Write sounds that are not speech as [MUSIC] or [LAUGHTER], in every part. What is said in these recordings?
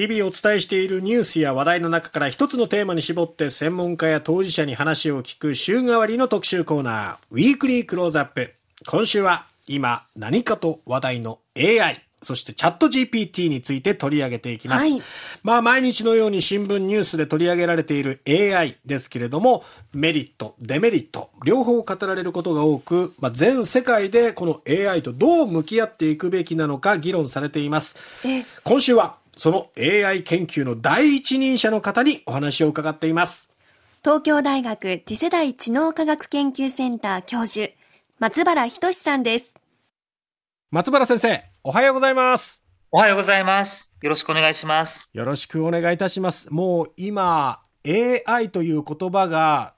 日々お伝えしているニュースや話題の中から一つのテーマに絞って専門家や当事者に話を聞く週替わりの特集コーナー、ウィークリークローズアップ。今週は今何かと話題の AI。そしてチャット GPT について取り上げていきます。はい、まあ毎日のように新聞ニュースで取り上げられている AI ですけれども、メリット、デメリット、両方語られることが多く、まあ、全世界でこの AI とどう向き合っていくべきなのか議論されています。今週はその AI 研究の第一人者の方にお話を伺っています。東京大学次世代知能科学研究センター教授、松原仁さんです。松原先生、おはようございます。おはようございます。よろしくお願いします。よろしくお願いいたします。もう今、AI という言葉が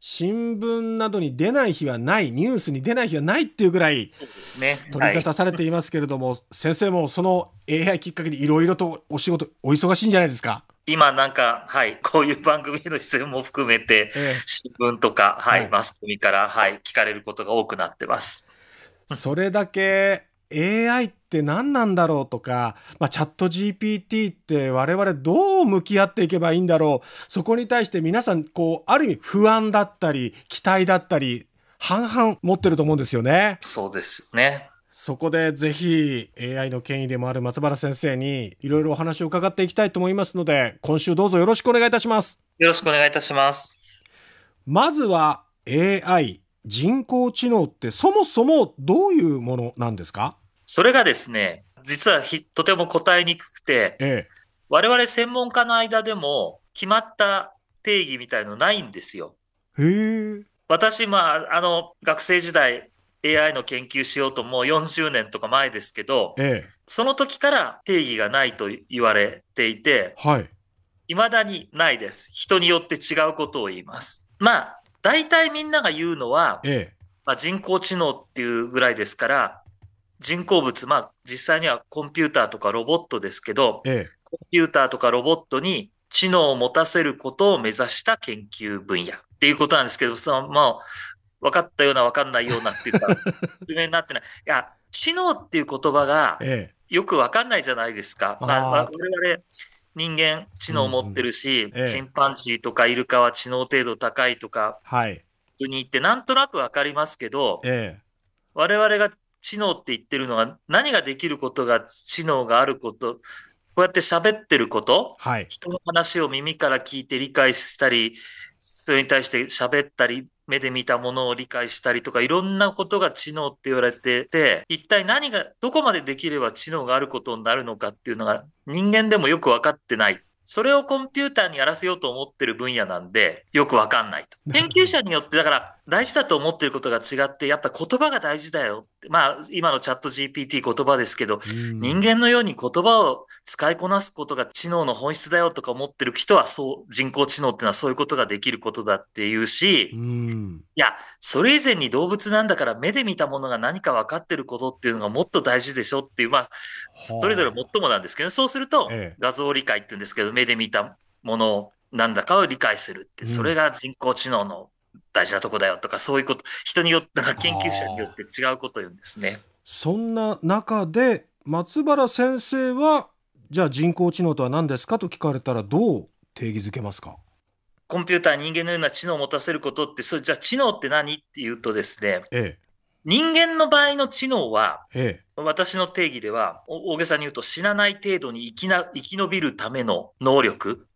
新聞などに出ない日はない、ニュースに出ない日はないっていうぐらい取り沙汰されていますけれども、ねはい、先生もその AI きっかけでいろいろとお仕事、お忙しいんじゃないですか？今なんか、はい、こういう番組への出演も含めて、ええ、新聞とか、はい、はい、マスコミから、はい、聞かれることが多くなってます。それだけ AI って何なんだろうとか、まあ、チャット GPT って我々どう向き合っていけばいいんだろう。そこに対して皆さん、こう、ある意味不安だったり、期待だったり、半々持ってると思うんですよね。そうですよね。そこでぜひ AI の権威でもある松原先生にいろいろお話を伺っていきたいと思いますので、今週どうぞよろしくお願いいたします。よろしくお願いいたします。まずは AI、人工知能ってそもそもどういうものなんですか？それがですね、実はとても答えにくくて、ええ、我々専門家の間でも決まった定義みたいのないんですよ。へ私、まあ、あの、学生時代、AI の研究しようともう40年とか前ですけど、ええ、その時から定義がないと言われていて、はい。未だにないです。人によって違うことを言います。まあ、大体みんなが言うのは、ええ、まあ、人工知能っていうぐらいですから、人工物、まあ実際にはコンピューターとかロボットですけど、ええ、コンピューターとかロボットに知能を持たせることを目指した研究分野っていうことなんですけど、その、まあ、分かったような分かんないようなっていうか、[LAUGHS] 説明になってない。いや、知能っていう言葉がよく分かんないじゃないですか。ええ、まあ、まあ、我々人間知能を持ってるし、うんうんえ、チンパンジーとかイルカは知能程度高いとか、はい。国ってなんとなく分かりますけど、我々が知能って言ってるのは何ができることが知能があること、こうやって喋ってること、はい、人の話を耳から聞いて理解したり、それに対して喋ったり、目で見たものを理解したりとか、いろんなことが知能って言われてて、一体何が、どこまでできれば知能があることになるのかっていうのが人間でもよく分かってない。それをコンピューターにやらせようと思ってる分野なんで、よくわかんないと。[LAUGHS] 研究者によって、だから大事だと思ってることが違って、やっぱり言葉が大事だよ。まあ、今のチャット GPT 言葉ですけど、人間のように言葉を使いこなすことが知能の本質だよとか思ってる人は、そう、人工知能っていうのはそういうことができることだっていうし、いや、それ以前に動物なんだから目で見たものが何か分かってることっていうのがもっと大事でしょっていう、まあ、それぞれ最もなんですけど、そうすると、画像理解って言うんですけど、目で見たものなんだかを理解するって、それが人工知能の大事なとこだよとか、そういうこと、人によって、研究者によって違うことを言うんですね。そんな中で、松原先生は、じゃあ人工知能とは何ですかと聞かれたら、どう定義づけますか？コンピューター人間のような知能を持たせることって、それじゃあ知能って何？っていうとですね、ええ、人間の場合の知能は、ええ、私の定義では、大げさに言うと死なない程度に生きな生き延びるための能力。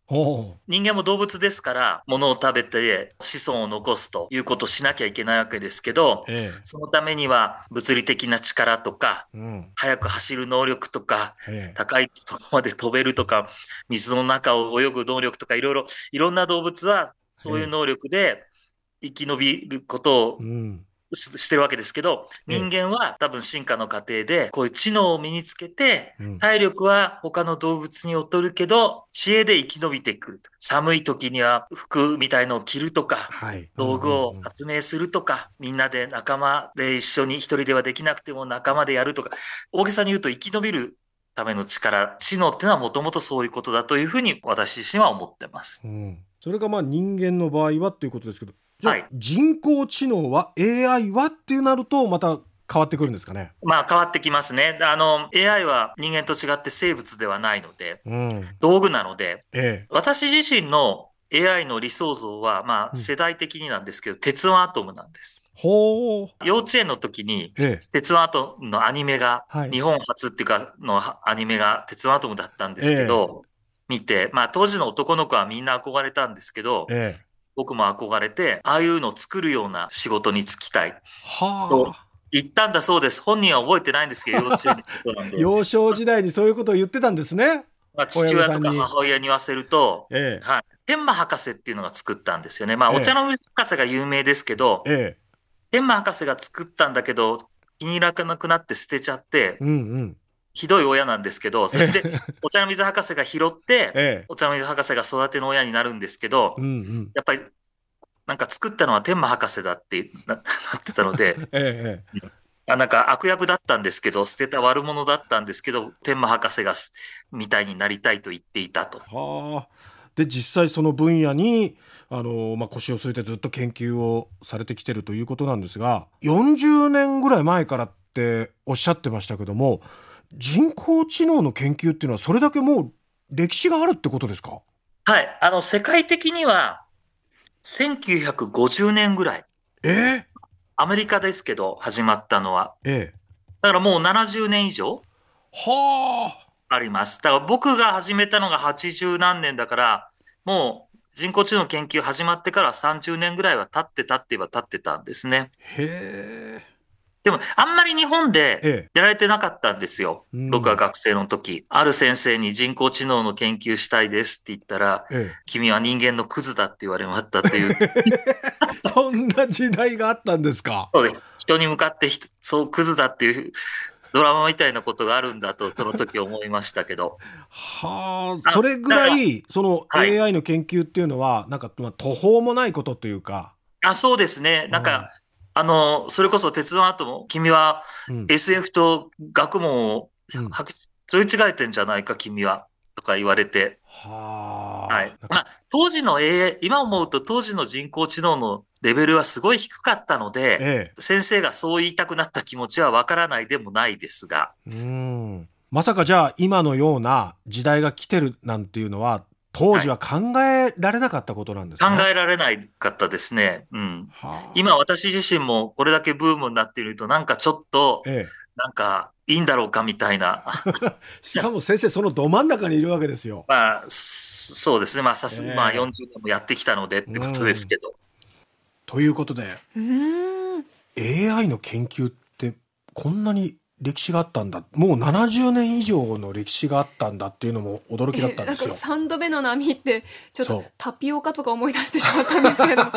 人間も動物ですから、物を食べて子孫を残すということをしなきゃいけないわけですけど、ええ、そのためには物理的な力とか、うん、速く走る能力とか、え、高いところまで飛べるとか、水の中を泳ぐ能力とか、いろいろ、いろんな動物はそういう能力で生き延びることを、うんしてるわけですけど、人間は多分進化の過程で、こういう知能を身につけて、体力は他の動物に劣るけど、知恵で生き延びてくる。寒い時には服みたいのを着るとか、道具を発明するとか、みんなで仲間で一緒に一人ではできなくても仲間でやるとか、大げさに言うと生き延びるための力、知能っていうのはもともとそういうことだというふうに私自身は思ってます。うん、それがまあ人間の場合はっていうことですけど、はい、人工知能は AI はってなるとまた考変わってくるんですかね？まあ変わってきますね。あの、AI は人間と違って生物ではないので、うん、道具なので、ええ、私自身の AI の理想像は、まあ世代的になんですけど、うん、鉄腕アトムなんです。ほう。幼稚園の時に、鉄腕アトムのアニメが、日本初っていうか、のアニメが鉄腕アトムだったんですけど、見て、まあ当時の男の子はみんな憧れたんですけど、僕も憧れて、ああいうのを作るような仕事に就きたい。はあ。言ったんだそうです。本人は覚えてないんですけど、幼稚園の。幼少時代にそういうことを言ってたんですね。まあ、父親とか母親に言わせると、ええ、はい。天満博士っていうのが作ったんですよね。まあ、お茶の水博士が有名ですけど、ええ、天満博士が作ったんだけど、気に入らなくなって捨てちゃって、うんうん、ひどい親なんですけど、それで、[LAUGHS] お茶の水博士が拾って、[LAUGHS] ええ、お茶の水博士が育ての親になるんですけど、うんうん、やっぱり、なんか作ったのは天満博士だって [LAUGHS] なってたので、ええ、あなんか悪役だったんですけど、捨てた悪者だったんですけど、天満博士がみたいになりたいと言っていたと。はあ。で、実際その分野に、あの、まあ、腰を据えてずっと研究をされてきてるということなんですが、40年ぐらい前からっておっしゃってましたけども、人工知能の研究っていうのはそれだけもう歴史があるってことですか？はい。あの、世界的には、1950年ぐらい。えー、アメリカですけど、始まったのは。ええ。だからもう70年以上はあ。あります。だから僕が始めたのが80何年だから、もう人工知能研究始まってから30年ぐらいは経ってたって言えば経ってたんですね。へえ。でも、あんまり日本でやられてなかったんですよ。ええ、僕は学生の時。ある先生に人工知能の研究したいですって言ったら、え、君は人間のクズだって言われましたという。[LAUGHS] そんな時代があったんですか？そうです。人に向かってそう、クズだっていうドラマみたいなことがあるんだと、その時思いましたけど。はあ、それぐらい、その AI の研究っていうのは、はい、なんか、まあ、途方もないことというか。あ、そうですね。なんか、あの、それこそ鉄腕アトム、君は SF と学問を、うん、取り違えてんじゃないか、君は。とか言われて。はあ。はい。まあ、当時の AI、今思うと当時の人工知能のレベルはすごい低かったので、ええ、先生がそう言いたくなった気持ちはわからないでもないですが。うん。まさかじゃあ今のような時代が来てるなんていうのは当時は考えられなかったことなんですね、はい、考えられないかったですね。うん。はあ、今私自身もこれだけブームになっていると、なんかちょっと、ええ、なんかいいんだろうかみたいな。[LAUGHS] しかも先生、そのど真ん中にいるわけですよ。まあ、そうですね。まあ、さす、えー、まあ40年もやってきたのでってことですけど。ということで、AI の研究ってこんなに歴史があったんだ。もう70年以上の歴史があったんだっていうのも驚きだったんですよ。なんか3度目の波ってちょっとタピオカとか思い出してしまったんですけど。[LAUGHS]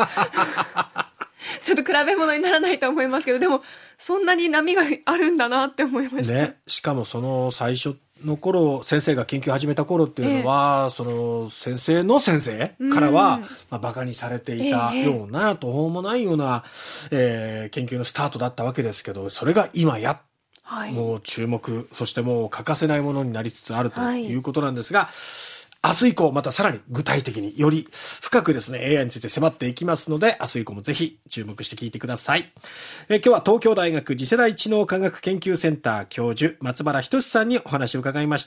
ちょっと比べ物にならないと思いますけどでもそんなに波があるんだなって思いました。ね、しかもその最初の頃先生が研究を始めた頃っていうのは、えその先生の先生からは、まあ、バカにされていたような、途方もないような、えー、研究のスタートだったわけですけどそれが今やっはい、もう注目、そしてもう欠かせないものになりつつあるということなんですが、はい明日以降またさらに具体的により深くですね AI について迫っていきますので明日以降もぜひ注目して聞いてください。え今日は東京大学次世代知能科学研究センター教授松原仁さんにお話を伺いました